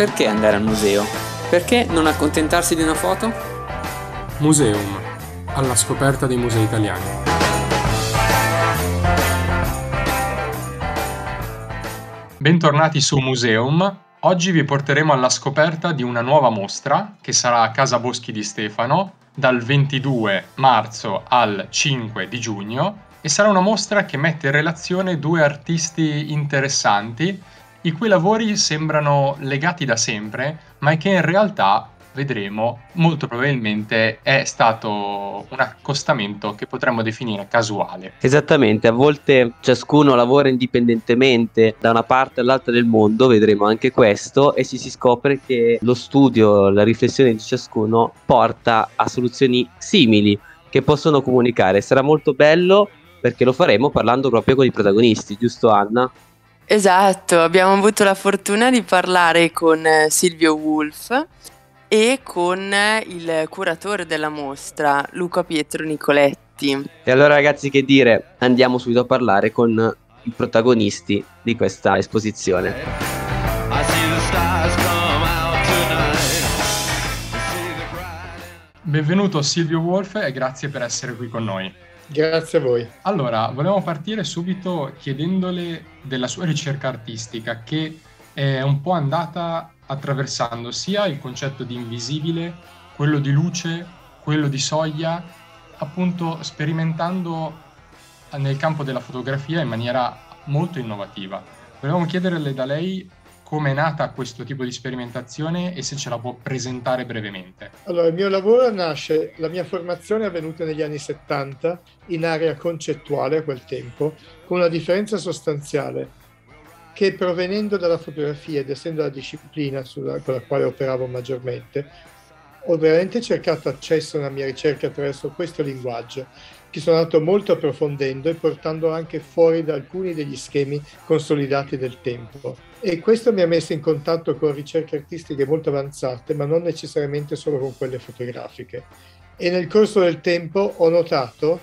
Perché andare al museo? Perché non accontentarsi di una foto? Museum, alla scoperta dei musei italiani. Bentornati su Museum. Oggi vi porteremo alla scoperta di una nuova mostra che sarà a Casa Boschi di Stefano dal 22 marzo al 5 di giugno e sarà una mostra che mette in relazione due artisti interessanti i cui lavori sembrano legati da sempre, ma che in realtà vedremo molto probabilmente è stato un accostamento che potremmo definire casuale. Esattamente, a volte ciascuno lavora indipendentemente da una parte all'altra del mondo, vedremo anche questo e ci si scopre che lo studio, la riflessione di ciascuno porta a soluzioni simili che possono comunicare. Sarà molto bello perché lo faremo parlando proprio con i protagonisti, giusto Anna? Esatto, abbiamo avuto la fortuna di parlare con eh, Silvio Wolf e con il curatore della mostra, Luca Pietro Nicoletti. E allora ragazzi che dire, andiamo subito a parlare con i protagonisti di questa esposizione. Benvenuto Silvio Wolf e grazie per essere qui con noi. Grazie a voi. Allora, volevamo partire subito chiedendole della sua ricerca artistica che è un po' andata attraversando sia il concetto di invisibile, quello di luce, quello di soglia, appunto sperimentando nel campo della fotografia in maniera molto innovativa. Volevamo chiederle da lei come è nata questo tipo di sperimentazione e se ce la può presentare brevemente. Allora, il mio lavoro nasce, la mia formazione è avvenuta negli anni 70 in area concettuale a quel tempo, con una differenza sostanziale che provenendo dalla fotografia ed essendo la disciplina sulla, con la quale operavo maggiormente, ho veramente cercato accesso alla mia ricerca attraverso questo linguaggio che sono andato molto approfondendo e portando anche fuori da alcuni degli schemi consolidati del tempo. E questo mi ha messo in contatto con ricerche artistiche molto avanzate, ma non necessariamente solo con quelle fotografiche. E nel corso del tempo ho notato,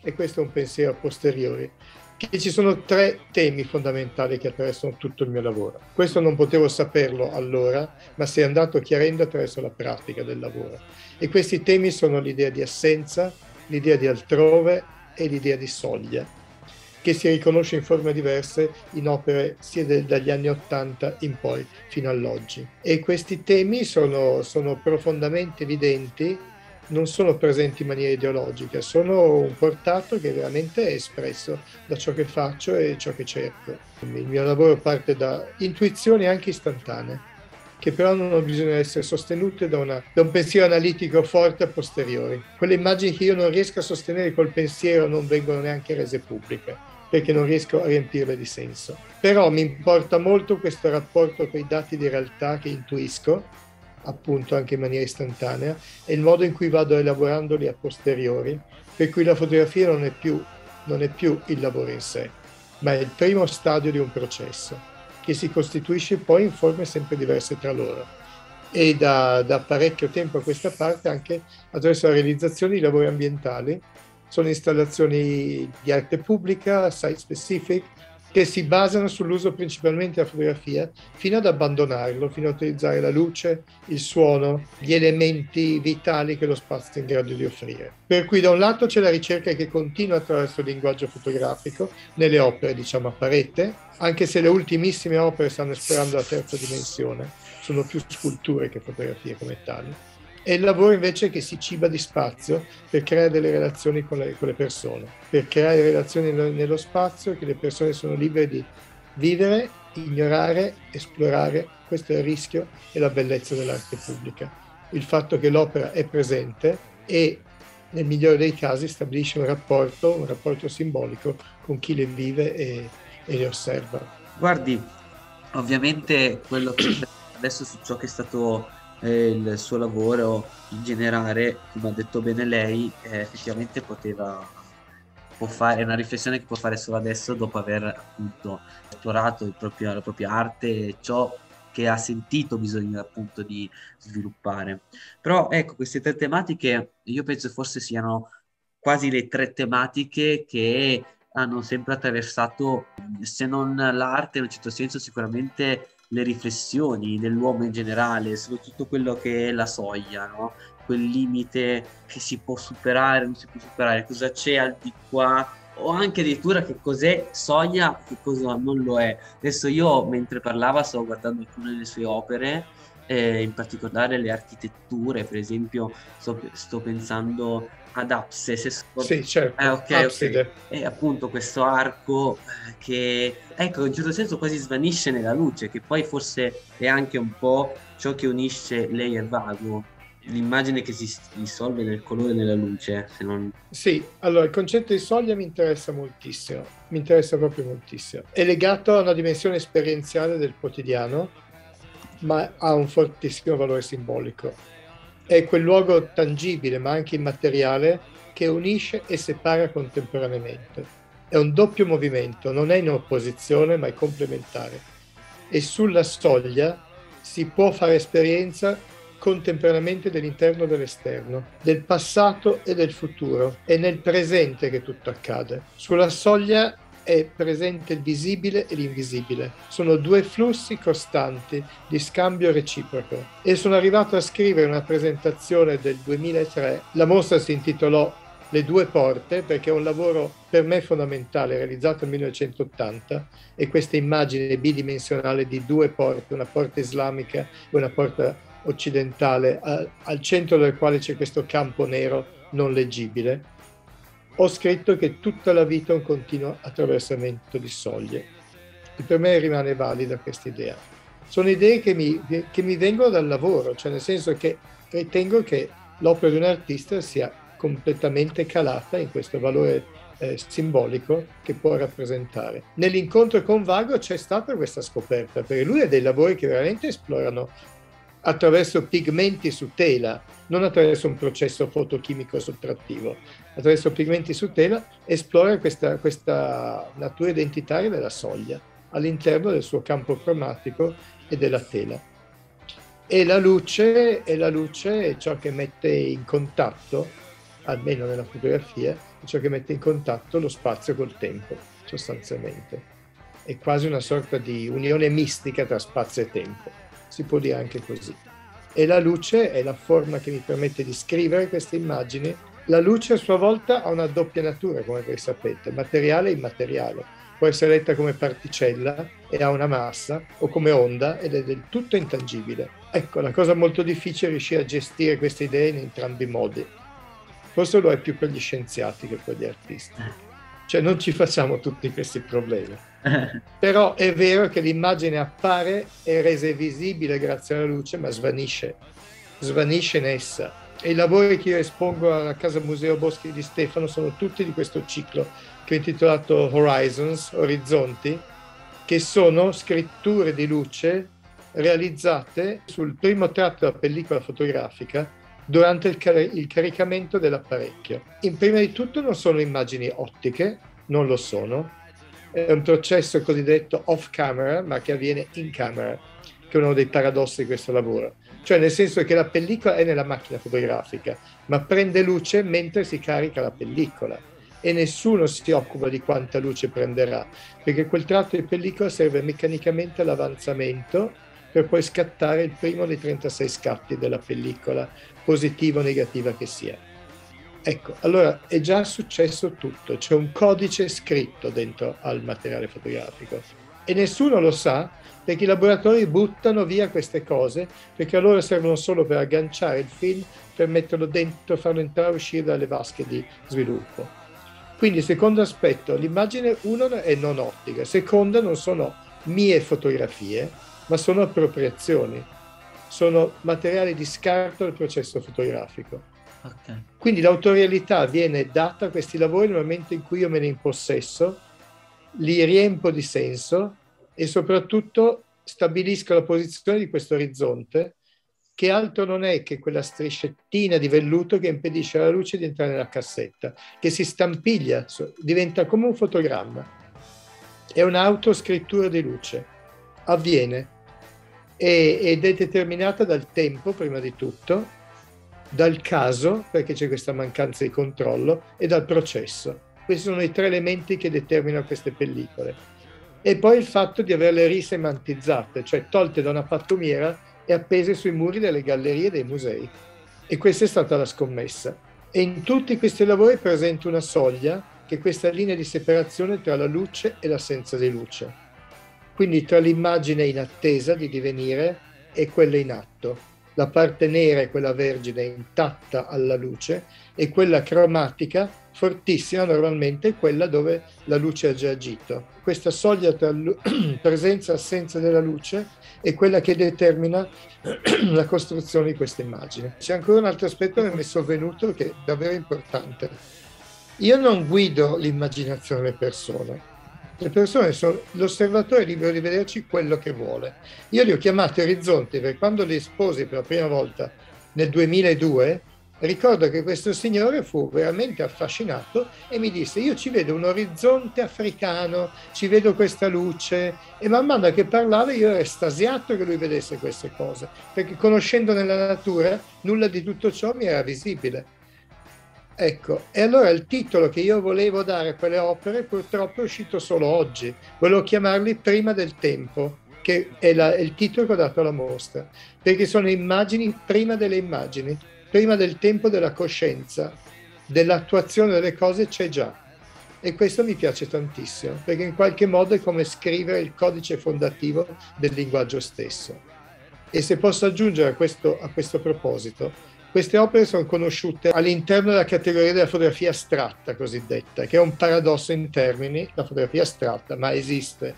e questo è un pensiero a posteriori, che ci sono tre temi fondamentali che attraversano tutto il mio lavoro. Questo non potevo saperlo allora, ma si è andato chiarendo attraverso la pratica del lavoro. E questi temi sono l'idea di assenza, l'idea di altrove e l'idea di soglia, che si riconosce in forme diverse in opere sia de- dagli anni Ottanta in poi fino all'oggi. E questi temi sono, sono profondamente evidenti, non sono presenti in maniera ideologica, sono un portato che veramente è espresso da ciò che faccio e ciò che cerco. Il mio lavoro parte da intuizioni anche istantanee che però non di essere sostenute da, una, da, un pensiero analitico forte a posteriori. Quelle immagini che io non riesco a sostenere col pensiero non vengono neanche rese pubbliche, perché non riesco a riempirle di senso. Però mi importa molto questo rapporto con i dati di realtà che intuisco, appunto anche in maniera istantanea, e il modo in cui vado elaborandoli a posteriori, per cui la fotografia non è più, non è più il lavoro in sé, ma è il primo stadio di un processo che si costituisce poi in forme sempre diverse tra loro. E da, da parecchio tempo a questa parte anche attraverso la realizzazione di lavori ambientali, sono installazioni di arte pubblica, site specific, che si basano sull'uso principalmente della fotografia fino ad abbandonarlo, fino a utilizzare la luce, il suono, gli elementi vitali che lo spazio è in grado di offrire. Per cui da un lato c'è la ricerca che continua attraverso il linguaggio fotografico nelle opere, diciamo a parete, anche se le ultimissime opere stanno esplorando la terza dimensione, sono più sculture che fotografie come tali è il lavoro invece che si ciba di spazio per creare delle relazioni con le, con le persone, per creare relazioni nello spazio che le persone sono libere di vivere, ignorare, esplorare. Questo è il rischio e la bellezza dell'arte pubblica. Il fatto che l'opera è presente e nel migliore dei casi stabilisce un rapporto, un rapporto simbolico con chi le vive e, e le osserva. Guardi, ovviamente quello che adesso su ciò che è stato eh, il suo lavoro in generale, come ha detto bene lei, eh, effettivamente poteva può fare, una riflessione che può fare solo adesso dopo aver appunto esplorato proprio, la propria arte e ciò che ha sentito bisogno appunto di sviluppare. Però ecco, queste tre tematiche io penso forse siano quasi le tre tematiche che hanno sempre attraversato, se non l'arte in un certo senso, sicuramente le riflessioni dell'uomo in generale, soprattutto quello che è la soglia, no? quel limite che si può superare, non si può superare, cosa c'è al di qua, o anche addirittura che cos'è soglia, che cosa non lo è. Adesso io mentre parlava stavo guardando alcune delle sue opere, eh, in particolare le architetture, per esempio sto, sto pensando ad Apse. Se scor- sì, certo. Eh, okay, okay. E appunto questo arco eh, che, ecco, in un certo senso quasi svanisce nella luce, che poi forse è anche un po' ciò che unisce lei e Vago. L'immagine che si dissolve nel colore della luce. Se non... Sì, allora il concetto di soglia mi interessa moltissimo, mi interessa proprio moltissimo. È legato a una dimensione esperienziale del quotidiano, ma ha un fortissimo valore simbolico è quel luogo tangibile ma anche immateriale che unisce e separa contemporaneamente. È un doppio movimento, non è in opposizione ma è complementare. E sulla soglia si può fare esperienza contemporaneamente dell'interno e dell'esterno, del passato e del futuro. È nel presente che tutto accade. Sulla soglia è presente il visibile e l'invisibile. Sono due flussi costanti di scambio reciproco. E sono arrivato a scrivere una presentazione del 2003. La mostra si intitolò Le due porte perché è un lavoro per me fondamentale realizzato nel 1980 e questa immagine bidimensionale di due porte, una porta islamica e una porta occidentale, al centro del quale c'è questo campo nero non leggibile ho scritto che tutta la vita è un continuo attraversamento di soglie. E per me rimane valida questa idea. Sono idee che mi, che mi vengono dal lavoro, cioè nel senso che ritengo che l'opera di un artista sia completamente calata in questo valore eh, simbolico che può rappresentare. Nell'incontro con Vago c'è stata questa scoperta, perché lui ha dei lavori che veramente esplorano attraverso pigmenti su tela, non attraverso un processo fotochimico sottrattivo, attraverso pigmenti su tela, esplora questa, questa natura identitaria della soglia all'interno del suo campo cromatico e della tela. E la luce, e la luce è ciò che mette in contatto, almeno nella fotografia, ciò che mette in contatto lo spazio col tempo, sostanzialmente. È quasi una sorta di unione mistica tra spazio e tempo si può dire anche così. E la luce è la forma che mi permette di scrivere queste immagini. La luce a sua volta ha una doppia natura, come voi sapete, materiale e immateriale. Può essere letta come particella e ha una massa, o come onda ed è del tutto intangibile. Ecco, la cosa molto difficile è riuscire a gestire queste idee in entrambi i modi. Forse lo è più per gli scienziati che per gli artisti. Cioè non ci facciamo tutti questi problemi. Però è vero che l'immagine appare e resa visibile grazie alla luce, ma svanisce, svanisce in essa. E i lavori che io espongo alla Casa Museo Boschi di Stefano sono tutti di questo ciclo che ho intitolato Horizons, Orizzonti, che sono scritture di luce realizzate sul primo tratto della pellicola fotografica durante il, car- il caricamento dell'apparecchio. In prima di tutto non sono immagini ottiche, non lo sono, è un processo cosiddetto off camera, ma che avviene in camera, che è uno dei paradossi di questo lavoro. Cioè nel senso che la pellicola è nella macchina fotografica, ma prende luce mentre si carica la pellicola e nessuno si occupa di quanta luce prenderà, perché quel tratto di pellicola serve meccanicamente all'avanzamento per poi scattare il primo dei 36 scatti della pellicola, positiva o negativa che sia. Ecco, allora è già successo tutto, c'è un codice scritto dentro al materiale fotografico e nessuno lo sa perché i laboratori buttano via queste cose perché a loro servono solo per agganciare il film, per metterlo dentro, farlo entrare e uscire dalle vasche di sviluppo. Quindi, secondo aspetto, l'immagine uno è non ottica, seconda non sono mie fotografie, ma sono appropriazioni, sono materiali di scarto del processo fotografico. Okay. Quindi l'autorialità viene data a questi lavori nel momento in cui io me ne impossesso, li riempo di senso e soprattutto stabilisco la posizione di questo orizzonte che altro non è che quella striscettina di velluto che impedisce alla luce di entrare nella cassetta, che si stampiglia, diventa come un fotogramma. È un'autoscrittura di luce. Avviene ed è determinata dal tempo, prima di tutto, dal caso, perché c'è questa mancanza di controllo, e dal processo. Questi sono i tre elementi che determinano queste pellicole. E poi il fatto di averle risemantizzate, cioè tolte da una pattumiera e appese sui muri delle gallerie dei musei. E questa è stata la scommessa. E in tutti questi lavori è presente una soglia, che è questa linea di separazione tra la luce e l'assenza di luce. Quindi tra l'immagine in attesa di divenire e quella in atto. La parte nera è quella vergine intatta alla luce e quella cromatica fortissima normalmente è quella dove la luce ha già agito. Questa soglia tra presenza e assenza della luce è quella che determina la costruzione di questa immagine. C'è ancora un altro aspetto che mi è sovvenuto che è davvero importante. Io non guido l'immaginazione delle persone. Le persone sono, l'osservatore libero di vederci quello che vuole. Io li ho chiamati orizzonti perché quando li esposi per la prima volta nel 2002 ricordo che questo signore fu veramente affascinato e mi disse io ci vedo un orizzonte africano, ci vedo questa luce e man mano che parlava io ero estasiato che lui vedesse queste cose, perché conoscendo nella natura nulla di tutto ciò mi era visibile. Ecco, e allora il titolo che io volevo dare a quelle opere purtroppo è uscito solo oggi, volevo chiamarli Prima del tempo, che è, la, è il titolo che ho dato alla mostra, perché sono immagini prima delle immagini prima del tempo della coscienza, dell'attuazione delle cose c'è già. E questo mi piace tantissimo, perché in qualche modo è come scrivere il codice fondativo del linguaggio stesso. E se posso aggiungere a questo, a questo proposito, queste opere sono conosciute all'interno della categoria della fotografia astratta cosiddetta, che è un paradosso in termini, la fotografia astratta, ma esiste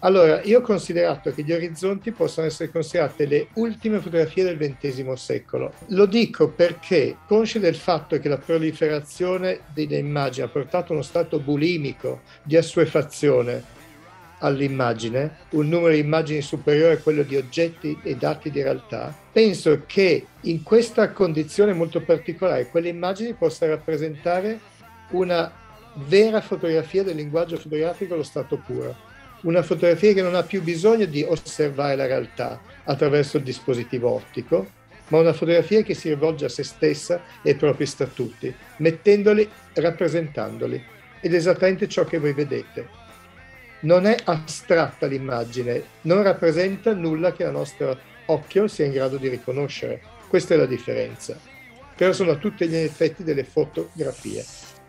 allora, io ho considerato che gli orizzonti possono essere considerate le ultime fotografie del XX secolo. Lo dico perché, consci del fatto che la proliferazione delle immagini ha portato uno stato bulimico di assuefazione all'immagine, un numero di immagini superiore a quello di oggetti e dati di realtà, penso che in questa condizione molto particolare quelle immagini possano rappresentare una vera fotografia del linguaggio fotografico allo stato puro una fotografia che non ha più bisogno di osservare la realtà attraverso il dispositivo ottico, ma una fotografia che si rivolge a se stessa e ai propri statuti, mettendoli, rappresentandoli. Ed è esattamente ciò che voi vedete. Non è astratta l'immagine, non rappresenta nulla che il nostro occhio sia in grado di riconoscere. Questa è la differenza. Però sono tutti gli effetti delle fotografie.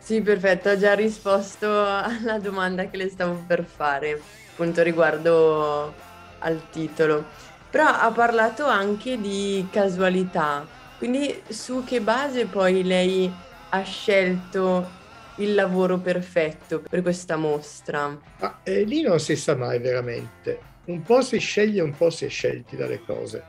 Sì, perfetto, ho già risposto alla domanda che le stavo per fare, appunto riguardo al titolo. Però ha parlato anche di casualità, quindi su che base poi lei ha scelto il lavoro perfetto per questa mostra? Ma eh, lì non si sa mai veramente. Un po' si sceglie, un po' si è scelti dalle cose.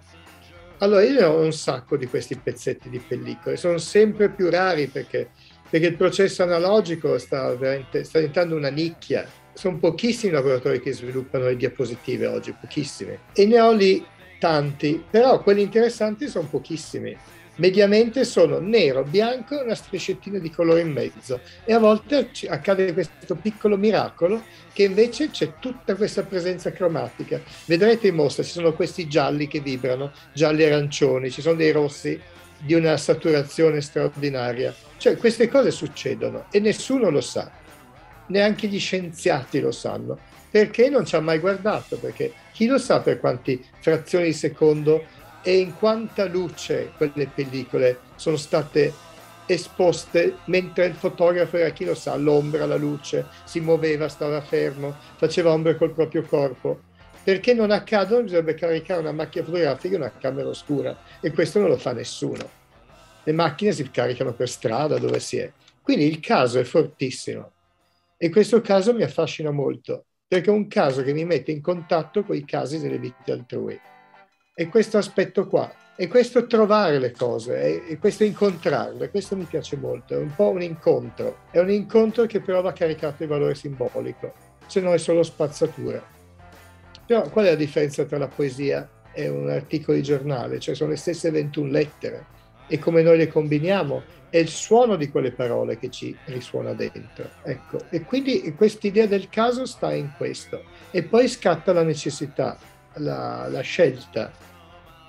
Allora, io ho un sacco di questi pezzetti di pellicole, sono sempre più rari perché perché il processo analogico sta, sta diventando una nicchia. Sono pochissimi i lavoratori che sviluppano le diapositive oggi, pochissimi. E ne ho lì tanti, però quelli interessanti sono pochissimi. Mediamente sono nero, bianco e una striscettina di colore in mezzo. E a volte accade questo piccolo miracolo che invece c'è tutta questa presenza cromatica. Vedrete in mostra, ci sono questi gialli che vibrano, gialli arancioni, ci sono dei rossi di una saturazione straordinaria. Cioè queste cose succedono e nessuno lo sa, neanche gli scienziati lo sanno, perché non ci ha mai guardato, perché chi lo sa per quanti frazioni di secondo e in quanta luce quelle pellicole sono state esposte mentre il fotografo era chi lo sa, l'ombra, la luce, si muoveva, stava fermo, faceva ombre col proprio corpo. Perché non accadono bisognerebbe caricare una macchina fotografica in una camera oscura. E questo non lo fa nessuno le macchine si caricano per strada dove si è. Quindi il caso è fortissimo e questo caso mi affascina molto perché è un caso che mi mette in contatto con i casi delle vite altrui. E questo aspetto qua, e questo trovare le cose, e, questo incontrarle, questo mi piace molto, è un po' un incontro, è un incontro che però va caricato di valore simbolico, se no è solo spazzatura. Però qual è la differenza tra la poesia e un articolo di giornale? Cioè sono le stesse 21 lettere, e come noi le combiniamo è il suono di quelle parole che ci risuona dentro. Ecco. E quindi quest'idea del caso sta in questo. E poi scatta la necessità, la, la scelta.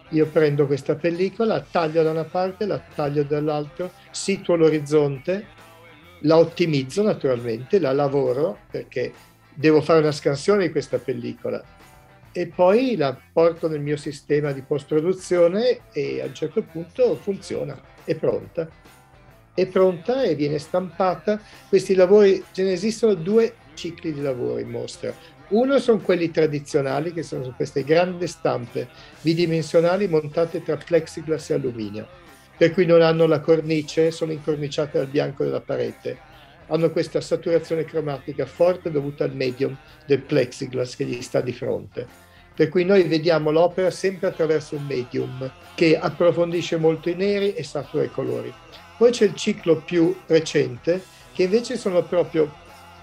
Io prendo questa pellicola, taglio da una parte, la taglio dall'altra, situo l'orizzonte, la ottimizzo naturalmente, la lavoro perché devo fare una scansione di questa pellicola e poi la porto nel mio sistema di post-produzione e a un certo punto funziona, è pronta. È pronta e viene stampata. Questi lavori, ce ne esistono due cicli di lavoro in mostra. Uno sono quelli tradizionali, che sono queste grandi stampe bidimensionali montate tra plexiglass e alluminio, per cui non hanno la cornice, sono incorniciate al bianco della parete. Hanno questa saturazione cromatica forte dovuta al medium del plexiglass che gli sta di fronte. Per cui noi vediamo l'opera sempre attraverso un medium che approfondisce molto i neri e satura i colori. Poi c'è il ciclo più recente, che invece sono proprio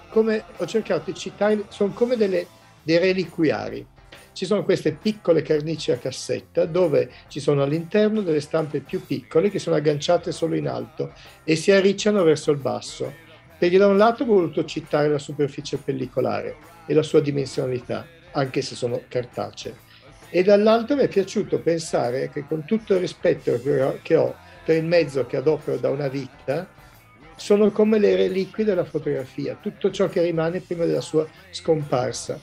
come ho cercato di citare, sono come delle, dei reliquiari. Ci sono queste piccole carnici a cassetta dove ci sono all'interno delle stampe più piccole che sono agganciate solo in alto e si arricciano verso il basso. Perché da un lato ho voluto citare la superficie pellicolare e la sua dimensionalità, anche se sono cartacee. E dall'altro mi è piaciuto pensare che con tutto il rispetto che ho per il mezzo che adopero da una vita, sono come le reliquie della fotografia, tutto ciò che rimane prima della sua scomparsa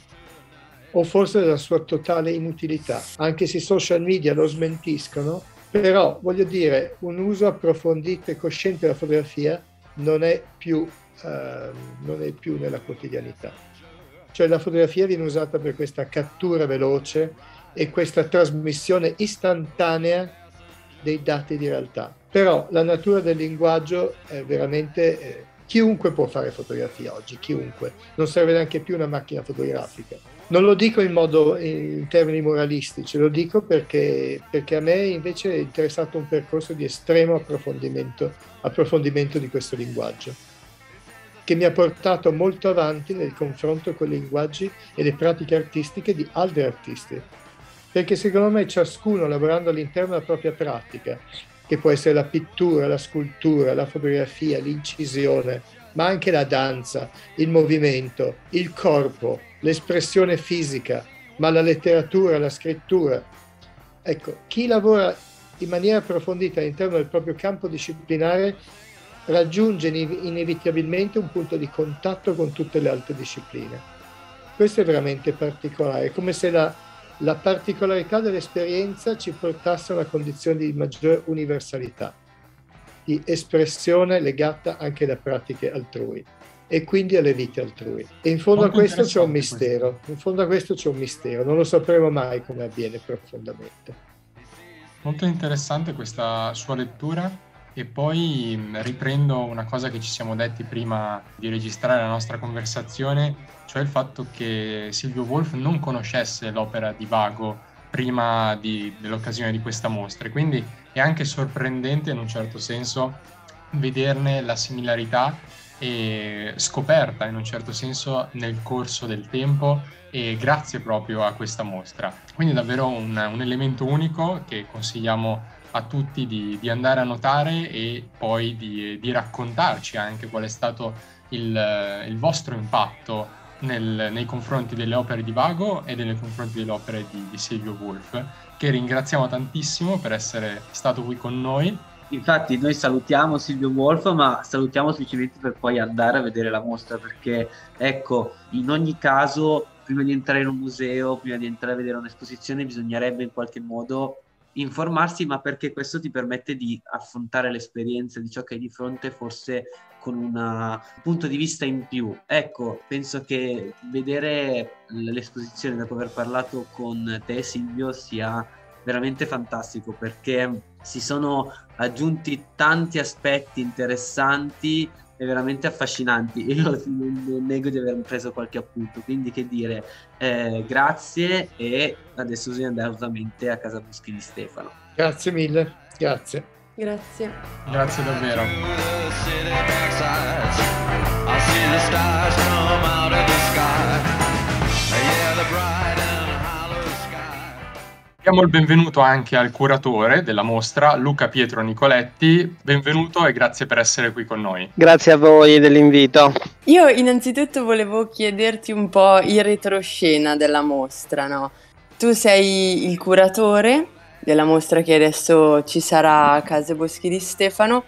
o forse della sua totale inutilità, anche se i social media lo smentiscono, però voglio dire, un uso approfondito e cosciente della fotografia non è più, uh, non è più nella quotidianità. Cioè la fotografia viene usata per questa cattura veloce e questa trasmissione istantanea dei dati di realtà. Però la natura del linguaggio è veramente... Eh, chiunque può fare fotografia oggi, chiunque. Non serve neanche più una macchina fotografica. Non lo dico in modo in termini moralistici, lo dico perché, perché a me invece è interessato un percorso di estremo approfondimento, approfondimento di questo linguaggio che mi ha portato molto avanti nel confronto con i linguaggi e le pratiche artistiche di altri artisti perché secondo me ciascuno lavorando all'interno della propria pratica, che può essere la pittura, la scultura, la fotografia, l'incisione, ma anche la danza, il movimento, il corpo, l'espressione fisica, ma la letteratura, la scrittura. Ecco, chi lavora in maniera approfondita all'interno del proprio campo disciplinare raggiunge inevitabilmente un punto di contatto con tutte le altre discipline. Questo è veramente particolare, è come se la, la particolarità dell'esperienza ci portasse a una condizione di maggiore universalità, di espressione legata anche alle pratiche altrui e quindi alle vite altrui. E in fondo Molto a questo c'è un mistero, questo. in fondo a questo c'è un mistero, non lo sapremo mai come avviene profondamente. Molto interessante questa sua lettura e poi riprendo una cosa che ci siamo detti prima di registrare la nostra conversazione cioè il fatto che Silvio Wolf non conoscesse l'opera di Vago prima di, dell'occasione di questa mostra, quindi è anche sorprendente in un certo senso vederne la similarità e scoperta in un certo senso nel corso del tempo e grazie proprio a questa mostra. Quindi davvero un, un elemento unico che consigliamo a tutti di, di, andare a notare e poi di, di raccontarci anche qual è stato il, il vostro impatto nel, nei confronti delle opere di Vago e nei confronti delle opere di, di Silvio Wolf, che ringraziamo tantissimo per essere stato qui con noi. Infatti noi salutiamo Silvio Wolf, ma salutiamo semplicemente per poi andare a vedere la mostra, perché ecco, in ogni caso, prima di entrare in un museo, prima di entrare a vedere un'esposizione, bisognerebbe in qualche modo informarsi, ma perché questo ti permette di affrontare l'esperienza di ciò che hai di fronte forse con un punto di vista in più. Ecco, penso che vedere l'esposizione dopo aver parlato con te Silvio sia veramente fantastico perché si sono aggiunti tanti aspetti interessanti veramente affascinanti. Io non nego di aver preso qualche appunto, quindi che dire, eh, grazie e adesso bisogna andare assolutamente a casa Boschi di Stefano. Grazie mille, grazie. Grazie. Grazie davvero. Diamo il benvenuto anche al curatore della mostra, Luca Pietro Nicoletti. Benvenuto e grazie per essere qui con noi. Grazie a voi dell'invito. Io innanzitutto volevo chiederti un po' il retroscena della mostra, no? Tu sei il curatore della mostra che adesso ci sarà a Case Boschi di Stefano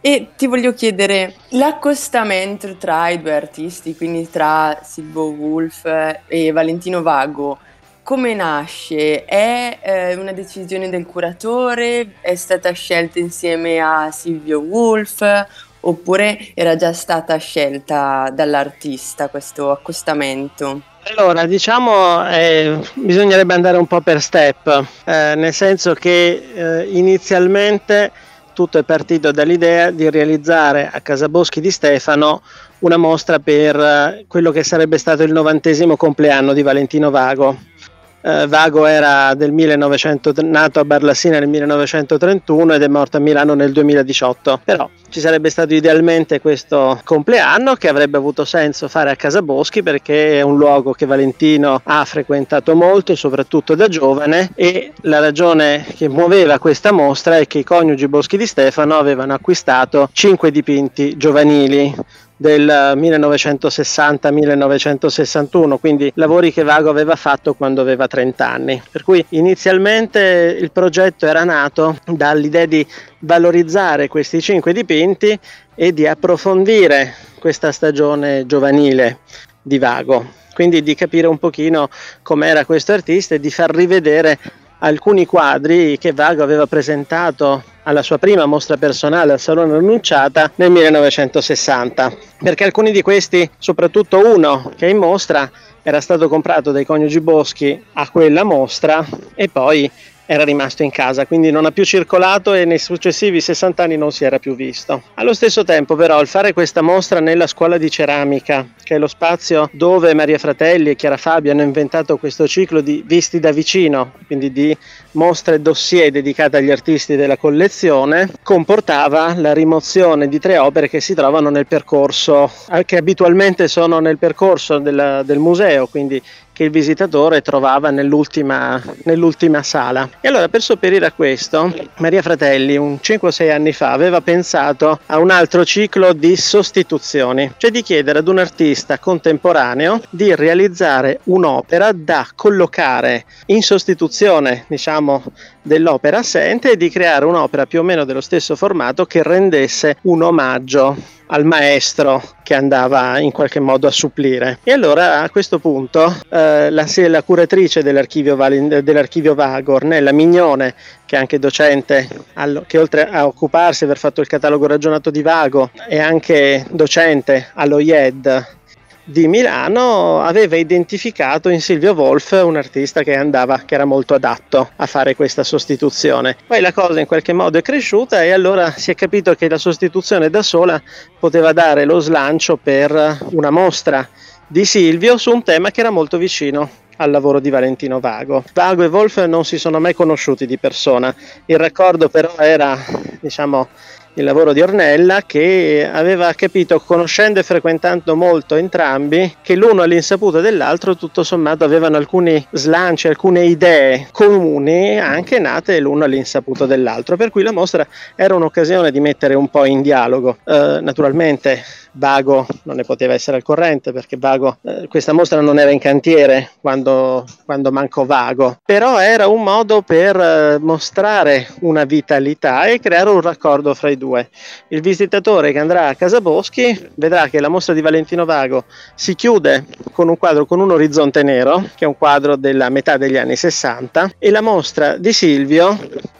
E ti voglio chiedere, l'accostamento tra i due artisti, quindi tra Silvo Wolf e Valentino Vago, come nasce? È eh, una decisione del curatore? È stata scelta insieme a Silvio Wolf? Oppure era già stata scelta dall'artista questo accostamento? Allora, diciamo, eh, bisognerebbe andare un po' per step, eh, nel senso che eh, inizialmente tutto è partito dall'idea di realizzare a Casa Boschi di Stefano una mostra per eh, quello che sarebbe stato il novantesimo compleanno di Valentino Vago eh, Vago era del 1900, nato a Barlassina nel 1931 ed è morto a Milano nel 2018. Però ci sarebbe stato idealmente questo compleanno che avrebbe avuto senso fare a Casa Boschi perché è un luogo che Valentino ha frequentato molto, soprattutto da giovane e la ragione che muoveva questa mostra è che i coniugi Boschi di Stefano avevano acquistato cinque dipinti giovanili del 1960-1961, quindi lavori che Vago aveva fatto quando aveva 30 anni. Per cui inizialmente il progetto era nato dall'idea di valorizzare questi cinque dipinti e di approfondire questa stagione giovanile di Vago, quindi di capire un pochino com'era questo artista e di far rivedere alcuni quadri che Vago aveva presentato alla sua prima mostra personale al Salone Annunciata nel 1960, perché alcuni di questi, soprattutto uno che è in mostra, era stato comprato dai coniugi Boschi a quella mostra e poi era rimasto in casa, quindi non ha più circolato e nei successivi 60 anni non si era più visto. Allo stesso tempo però il fare questa mostra nella scuola di ceramica, che è lo spazio dove Maria Fratelli e Chiara Fabio hanno inventato questo ciclo di visti da vicino, quindi di mostre dossier dedicate agli artisti della collezione, comportava la rimozione di tre opere che si trovano nel percorso, eh, che abitualmente sono nel percorso della, del museo, quindi che il visitatore trovava nell'ultima, nell'ultima sala. E allora per sopperire a questo, Maria Fratelli un 5-6 anni fa aveva pensato a un altro ciclo di sostituzioni, cioè di chiedere ad un artista contemporaneo di realizzare un'opera da collocare in sostituzione, diciamo, dell'opera assente e di creare un'opera più o meno dello stesso formato che rendesse un omaggio al maestro che andava in qualche modo a supplire. E allora a questo punto eh, la, la, curatrice dell'archivio, dell'archivio Vago, Ornella Mignone, che è anche docente, allo, che oltre a occuparsi di aver fatto il catalogo ragionato di Vago, è anche docente allo IED di Milano aveva identificato in Silvio Wolf un artista che andava, che era molto adatto a fare questa sostituzione. Poi la cosa in qualche modo è cresciuta e allora si è capito che la sostituzione da sola poteva dare lo slancio per una mostra di Silvio su un tema che era molto vicino al lavoro di Valentino Vago. Vago e Wolf non si sono mai conosciuti di persona, il raccordo però era, diciamo, il lavoro di Ornella che aveva capito, conoscendo e frequentando molto entrambi, che l'uno all'insaputa dell'altro tutto sommato avevano alcuni slanci, alcune idee comuni anche nate l'uno all'insaputa dell'altro, per cui la mostra era un'occasione di mettere un po' in dialogo. Eh, naturalmente Vago non ne poteva essere al corrente perché Vago, eh, questa mostra non era in cantiere quando, quando mancò Vago, però era un modo per eh, mostrare una vitalità e creare un raccordo fra i due. Il visitatore che andrà a Casa Boschi vedrà che la mostra di Valentino Vago si chiude con un quadro con un orizzonte nero, che è un quadro della metà degli anni 60, e la mostra di Silvio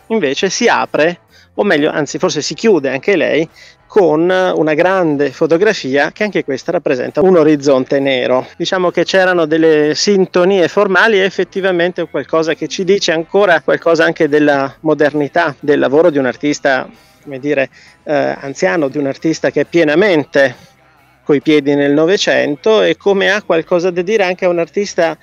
invece si apre o meglio, anzi forse si chiude anche lei con una grande fotografia che anche questa rappresenta un orizzonte nero. Diciamo che c'erano delle sintonie formali e effettivamente qualcosa che ci dice ancora qualcosa anche della modernità del lavoro di un artista, come dire, eh, anziano, di un artista che è pienamente coi piedi nel Novecento e come ha qualcosa da dire anche a un artista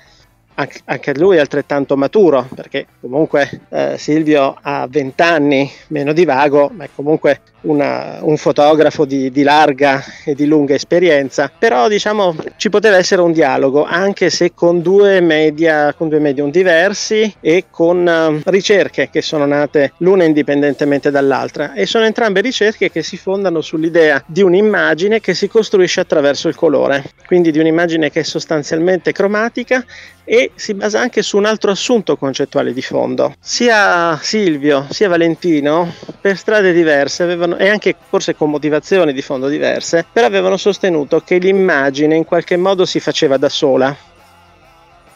anche lui altrettanto maturo, perché comunque eh, Silvio ha 20 anni meno di vago, ma è comunque una, un fotografo di, di, larga e di lunga esperienza, però diciamo ci poteva essere un dialogo, anche se con due media, con due medium diversi e con uh, ricerche che sono nate l'una indipendentemente dall'altra e sono entrambe ricerche che si fondano sull'idea di un'immagine che si costruisce attraverso il colore, quindi di un'immagine che è sostanzialmente cromatica e si basa anche su un altro assunto concettuale di fondo. Sia Silvio sia Valentino per strade diverse avevano e anche forse con motivazioni di fondo diverse, però avevano sostenuto che l'immagine in qualche modo si faceva da sola,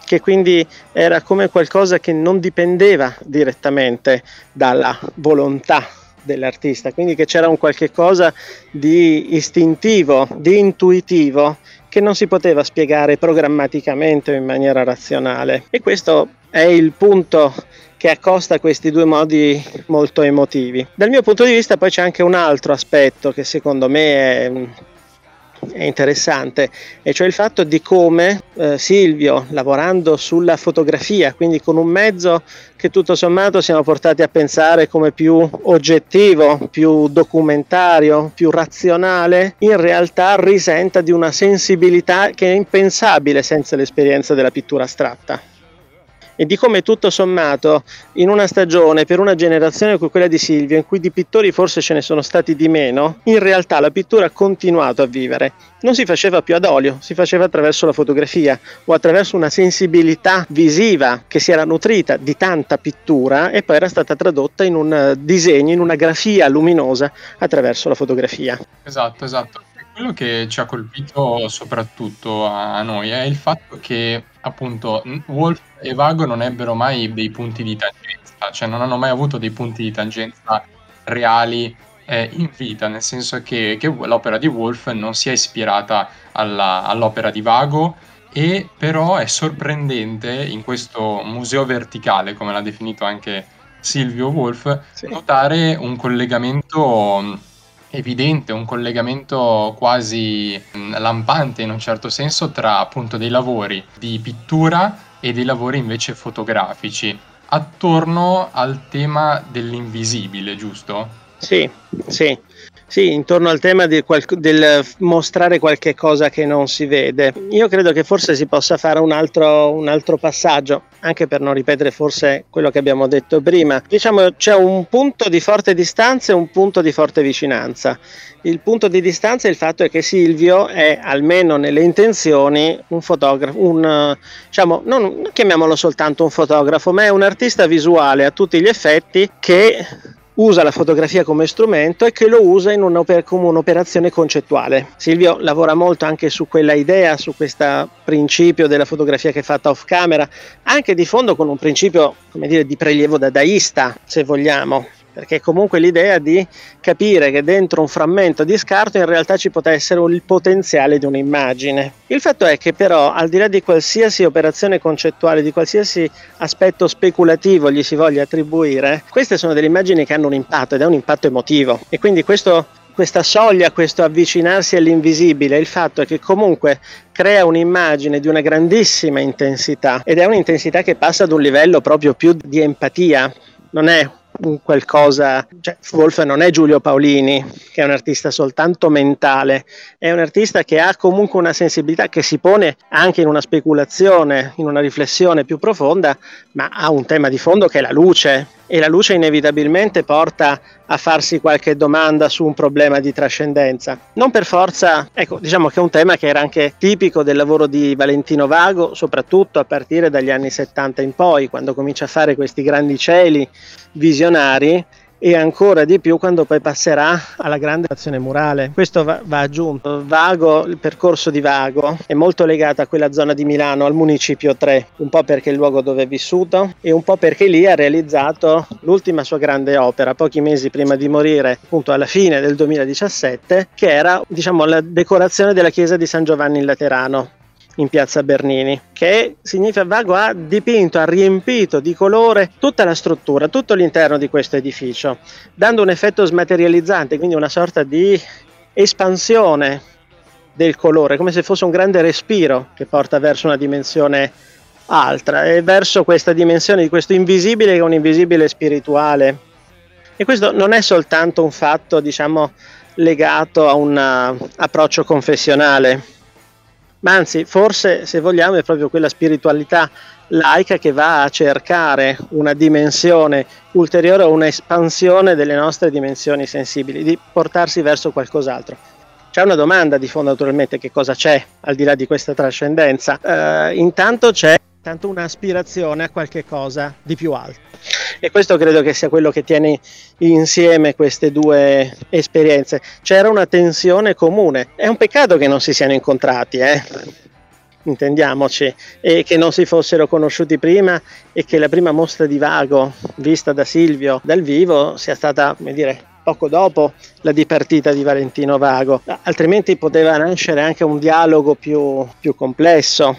che quindi era come qualcosa che non dipendeva direttamente dalla volontà dell'artista, quindi che c'era un qualche cosa di istintivo, di intuitivo che non si poteva spiegare programmaticamente o in maniera razionale. E questo è il punto che accosta questi due modi molto emotivi. Dal mio punto di vista poi c'è anche un altro aspetto che secondo me è è interessante, e cioè il fatto di come eh, Silvio, lavorando sulla fotografia, quindi con un mezzo che tutto sommato siamo portati a pensare come più oggettivo, più documentario, più razionale, in realtà risenta di una sensibilità che è impensabile senza l'esperienza della pittura astratta e di come tutto sommato in una stagione per una generazione come quella di Silvio in cui di pittori forse ce ne sono stati di meno, in realtà la pittura ha continuato a vivere. Non si faceva più ad olio, si faceva attraverso la fotografia o attraverso una sensibilità visiva che si era nutrita di tanta pittura e poi era stata tradotta in un disegno, in una grafia luminosa attraverso la fotografia. Esatto, esatto quello che ci ha colpito soprattutto a noi è il fatto che appunto Wolf e Vago non ebbero mai dei punti di tangenza, cioè non hanno mai avuto dei punti di tangenza reali eh, in vita, nel senso che, che, l'opera di Wolf non si è ispirata alla, all'opera di Vago e però è sorprendente in questo museo verticale, come l'ha definito anche Silvio Wolf, sì. notare un collegamento evidente, un collegamento quasi mm, lampante in un certo senso tra appunto dei lavori di pittura e dei lavori invece fotografici attorno al tema dell'invisibile, giusto? Sì, sì. Sì, intorno al tema del, del, mostrare qualche cosa che non si vede. Io credo che forse si possa fare un altro, un altro passaggio, anche per non ripetere forse quello che abbiamo detto prima. Diciamo c'è un punto di forte distanza e un punto di forte vicinanza. Il punto di distanza è il fatto che Silvio è, almeno nelle intenzioni, un fotografo, un, diciamo, non chiamiamolo soltanto un fotografo, ma è un artista visuale a tutti gli effetti che usa la fotografia come strumento e che lo usa come un'operazione concettuale. Silvio lavora molto anche su quella idea, su questo principio della fotografia che è fatta off camera, anche di fondo con un principio come dire, di prelievo dadaista, se vogliamo, perché comunque l'idea di capire che dentro un frammento di scarto in realtà ci potrà essere il potenziale di un'immagine. Il fatto è che però al di là di qualsiasi operazione concettuale, di qualsiasi aspetto speculativo gli si voglia attribuire, queste sono delle immagini che hanno un impatto ed è un impatto emotivo e quindi questo questa soglia, questo avvicinarsi all'invisibile, il fatto è che comunque crea un'immagine di una grandissima intensità ed è un'intensità che passa ad un livello proprio più di empatia, non è qualcosa, cioè Wolf non è Giulio Paolini, che è un artista soltanto mentale, è un artista che ha comunque una sensibilità che si pone anche in una speculazione, in una riflessione più profonda, ma ha un tema di fondo che è la luce, e la luce inevitabilmente porta a farsi qualche domanda su un problema di trascendenza. Non per forza, ecco, diciamo che è un tema che era anche tipico del lavoro di Valentino Vago, soprattutto a partire dagli anni 70 in poi, quando comincia a fare questi grandi cieli visionari e ancora di più quando poi passerà alla grande azione murale. Questo va, va, aggiunto. Vago, il percorso di Vago è molto legato a quella zona di Milano, al municipio 3, un po' perché è il luogo dove è vissuto e un po' perché lì ha realizzato l'ultima sua grande opera, pochi mesi prima di morire, appunto alla fine del 2017, che era diciamo la decorazione della chiesa di San Giovanni in Laterano in piazza Bernini, che significa Vago ha dipinto, ha riempito di colore tutta la struttura, tutto l'interno di questo edificio, dando un effetto smaterializzante, quindi una sorta di espansione del colore, come se fosse un grande respiro che porta verso una dimensione altra e verso questa dimensione di questo invisibile che è un invisibile spirituale. E questo non è soltanto un fatto, diciamo, legato a un approccio confessionale, ma anzi forse se vogliamo è proprio quella spiritualità laica che va a cercare una dimensione ulteriore o un'espansione delle nostre dimensioni sensibili, di portarsi verso qualcos'altro. C'è una domanda di fondo naturalmente, che cosa c'è al di là di questa trascendenza? Uh, intanto c'è tanto un'aspirazione a qualche cosa di più alto. E questo credo che sia quello che tiene insieme queste due esperienze. C'era una tensione comune. È un peccato che non si siano incontrati, eh? intendiamoci, e che non si fossero conosciuti prima e che la prima mostra di Vago vista da Silvio dal vivo sia stata, come dire, poco dopo la dipartita di Valentino Vago, altrimenti poteva nascere anche un dialogo più, più complesso.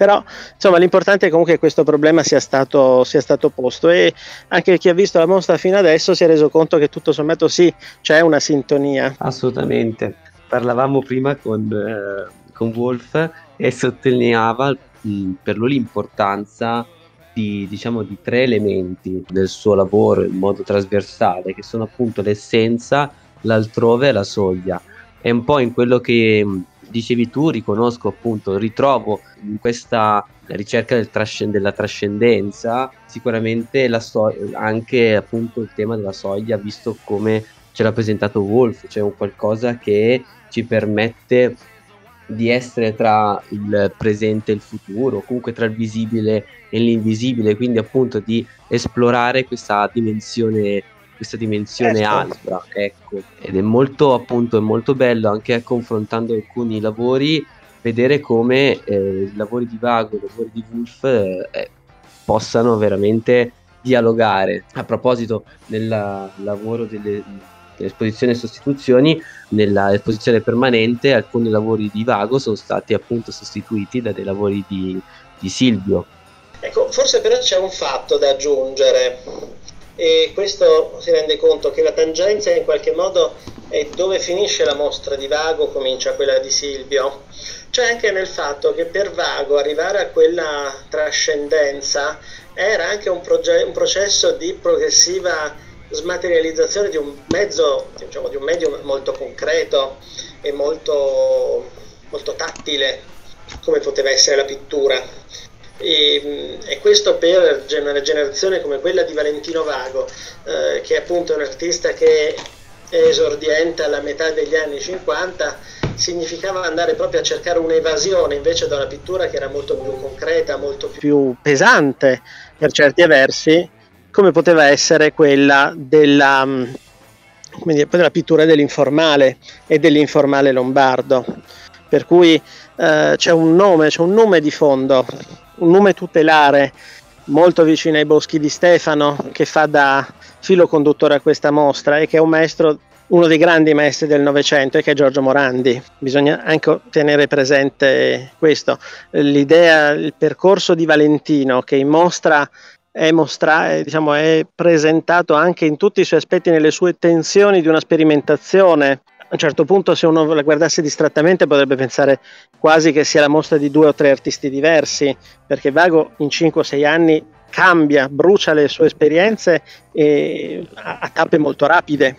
Però insomma l'importante è comunque che questo problema sia stato, sia stato posto e anche chi ha visto la mostra fino adesso si è reso conto che tutto sommato sì, c'è una sintonia. Assolutamente. Parlavamo prima con, eh, con Wolf e sottolineava mh, per lui l'importanza di, diciamo, di tre elementi del suo lavoro in modo trasversale, che sono appunto l'essenza, l'altrove e la soglia. È un po' in quello che dicevi tu, riconosco appunto, ritrovo in questa ricerca del trascend- della trascendenza sicuramente so- anche appunto il tema della soglia, visto come ce l'ha presentato Wolf, cioè un qualcosa che ci permette di essere tra il presente e il futuro, comunque tra il visibile e l'invisibile, quindi appunto di esplorare questa dimensione, questa dimensione certo. altra, ecco. Ed è molto appunto è molto bello anche confrontando alcuni lavori vedere come eh, i lavori di Vago, i lavori di Wolf eh, possano veramente dialogare. A proposito del lavoro delle esposizione e sostituzioni, nell'esposizione permanente alcuni lavori di Vago sono stati appunto sostituiti da dei lavori di, di Silvio. Ecco, forse però c'è un fatto da aggiungere e questo si rende conto che la tangenza in qualche modo è dove finisce la mostra di Vago, comincia quella di Silvio. C'è anche nel fatto che per Vago arrivare a quella trascendenza era anche un, proge- un processo di progressiva smaterializzazione di un mezzo, diciamo, di un medio molto concreto e molto, molto tattile, come poteva essere la pittura. Questo per una generazione come quella di Valentino Vago, eh, che è appunto un artista che è esordiente alla metà degli anni 50, significava andare proprio a cercare un'evasione invece da una pittura che era molto più concreta, molto più, più pesante per certi versi come poteva essere quella della, mm, dire, della pittura dell'informale e dell'informale lombardo. Per cui eh, c'è un nome, c'è un nome di fondo, un nome tutelare molto vicino ai boschi di Stefano che fa da filo conduttore a questa mostra e che è un maestro uno dei grandi maestri del Novecento e che è Giorgio Morandi. Bisogna anche tenere presente questo. L'idea, il percorso di Valentino che in mostra è, mostra- diciamo, è presentato anche in tutti i suoi aspetti nelle sue tensioni di una sperimentazione. A un certo punto, se uno la guardasse distrattamente, potrebbe pensare quasi che sia la mostra di due o tre artisti diversi, perché Vago in 5 o 6 anni cambia, brucia le sue esperienze a, a tappe molto rapide.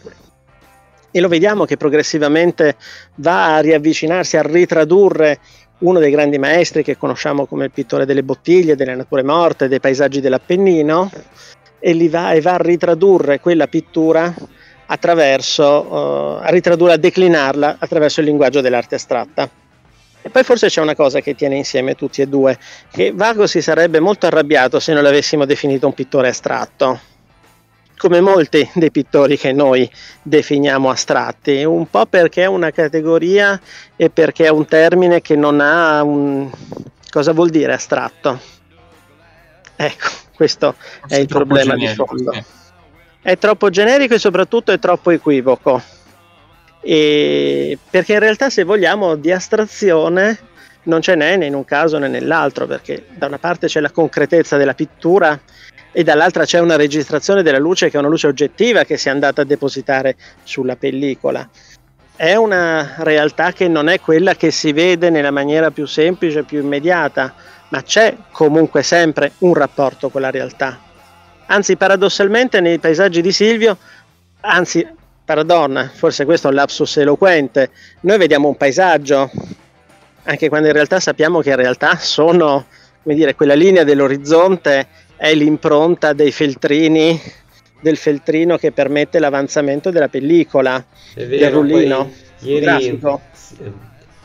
E lo vediamo che progressivamente va a riavvicinarsi, a ritradurre uno dei grandi maestri che conosciamo come il pittore delle bottiglie, delle nature morte, dei paesaggi dell'Appennino, e, va, e va, a ritradurre quella pittura attraverso, uh, a ritradurla, a declinarla attraverso il linguaggio dell'arte astratta. E poi forse c'è una cosa che tiene insieme tutti e due, che Vago si sarebbe molto arrabbiato se non l'avessimo definito un pittore astratto come molti dei pittori che noi definiamo astratti, un po' perché è una categoria e perché è un termine che non ha un... cosa vuol dire astratto? Ecco, questo Forse è il problema di fondo. Sì. È troppo generico e soprattutto è troppo equivoco. E perché in realtà se vogliamo di astrazione non ce n'è né in un caso né nell'altro, perché da una parte c'è la concretezza della pittura e dall'altra c'è una registrazione della luce che è una luce oggettiva che si è andata a depositare sulla pellicola. È una realtà che non è quella che si vede nella maniera più semplice, più immediata, ma c'è comunque sempre un rapporto con la realtà. Anzi, paradossalmente nei paesaggi di Silvio, anzi, pardon, forse questo è un lapsus eloquente, noi vediamo un paesaggio, anche quando in realtà sappiamo che in realtà sono, come dire, quella linea dell'orizzonte è l'impronta dei feltrini del feltrino che permette l'avanzamento della pellicola vero, del rullino ieri, grafico.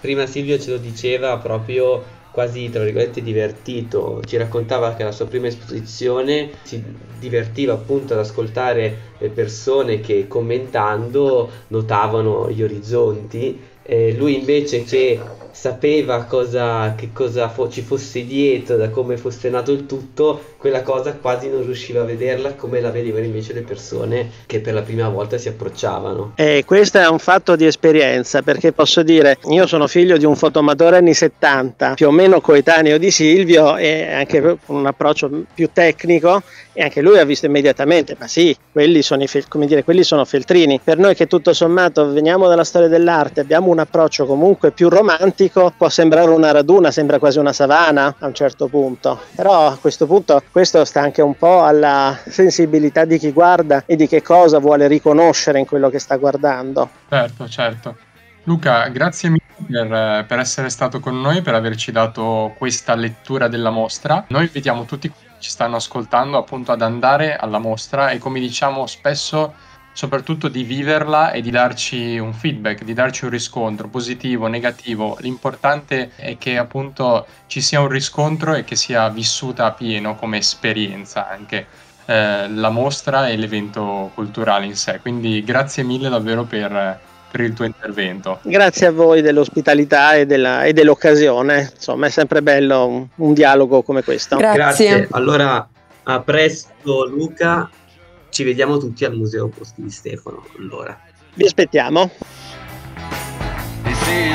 prima Silvio ce lo diceva proprio quasi tra virgolette divertito, ci raccontava che alla sua prima esposizione si divertiva appunto ad ascoltare le persone che commentando notavano gli orizzonti eh, lui invece che sapeva cosa, che cosa fo- ci fosse dietro, da come fosse nato il tutto, quella cosa quasi non riusciva a vederla come la vedevano invece le persone che per la prima volta si approcciavano. E questo è un fatto di esperienza, perché posso dire, io sono figlio di un fotomatore anni 70, più o meno coetaneo di Silvio e anche con un approccio più tecnico e anche lui ha visto immediatamente, ma sì, quelli sono, i, dire, quelli sono feltrini. Per noi che tutto sommato veniamo dalla storia dell'arte, abbiamo un approccio comunque più romantico, può sembrare una raduna, sembra quasi una savana a un certo punto, però a questo punto questo sta anche un po' alla sensibilità di chi guarda e di che cosa vuole riconoscere in quello che sta guardando. Certo, certo. Luca, grazie mille per, per, essere stato con noi, per averci dato questa lettura della mostra. Noi invitiamo tutti ci stanno ascoltando appunto ad andare alla mostra e come diciamo spesso soprattutto di viverla e di darci un feedback, di darci un riscontro positivo, negativo. L'importante è che appunto ci sia un riscontro e che sia vissuta a pieno come esperienza anche eh, la mostra e l'evento culturale in sé. Quindi grazie mille davvero per, per il tuo intervento. Grazie a voi dell'ospitalità e, della, e dell'occasione, insomma è sempre bello un, un dialogo come questo. Grazie. Grazie. Allora a presto Luca, ci vediamo tutti al Museo Boschi di Stefano. Allora. Vi aspettiamo. He